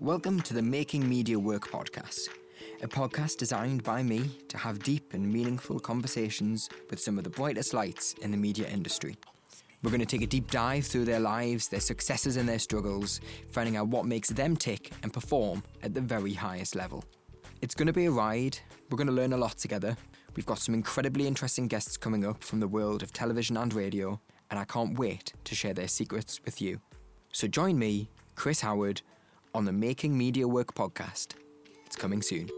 Welcome to the Making Media Work podcast, a podcast designed by me to have deep and meaningful conversations with some of the brightest lights in the media industry. We're going to take a deep dive through their lives, their successes, and their struggles, finding out what makes them tick and perform at the very highest level. It's going to be a ride. We're going to learn a lot together. We've got some incredibly interesting guests coming up from the world of television and radio, and I can't wait to share their secrets with you. So join me, Chris Howard, on the Making Media Work podcast. It's coming soon.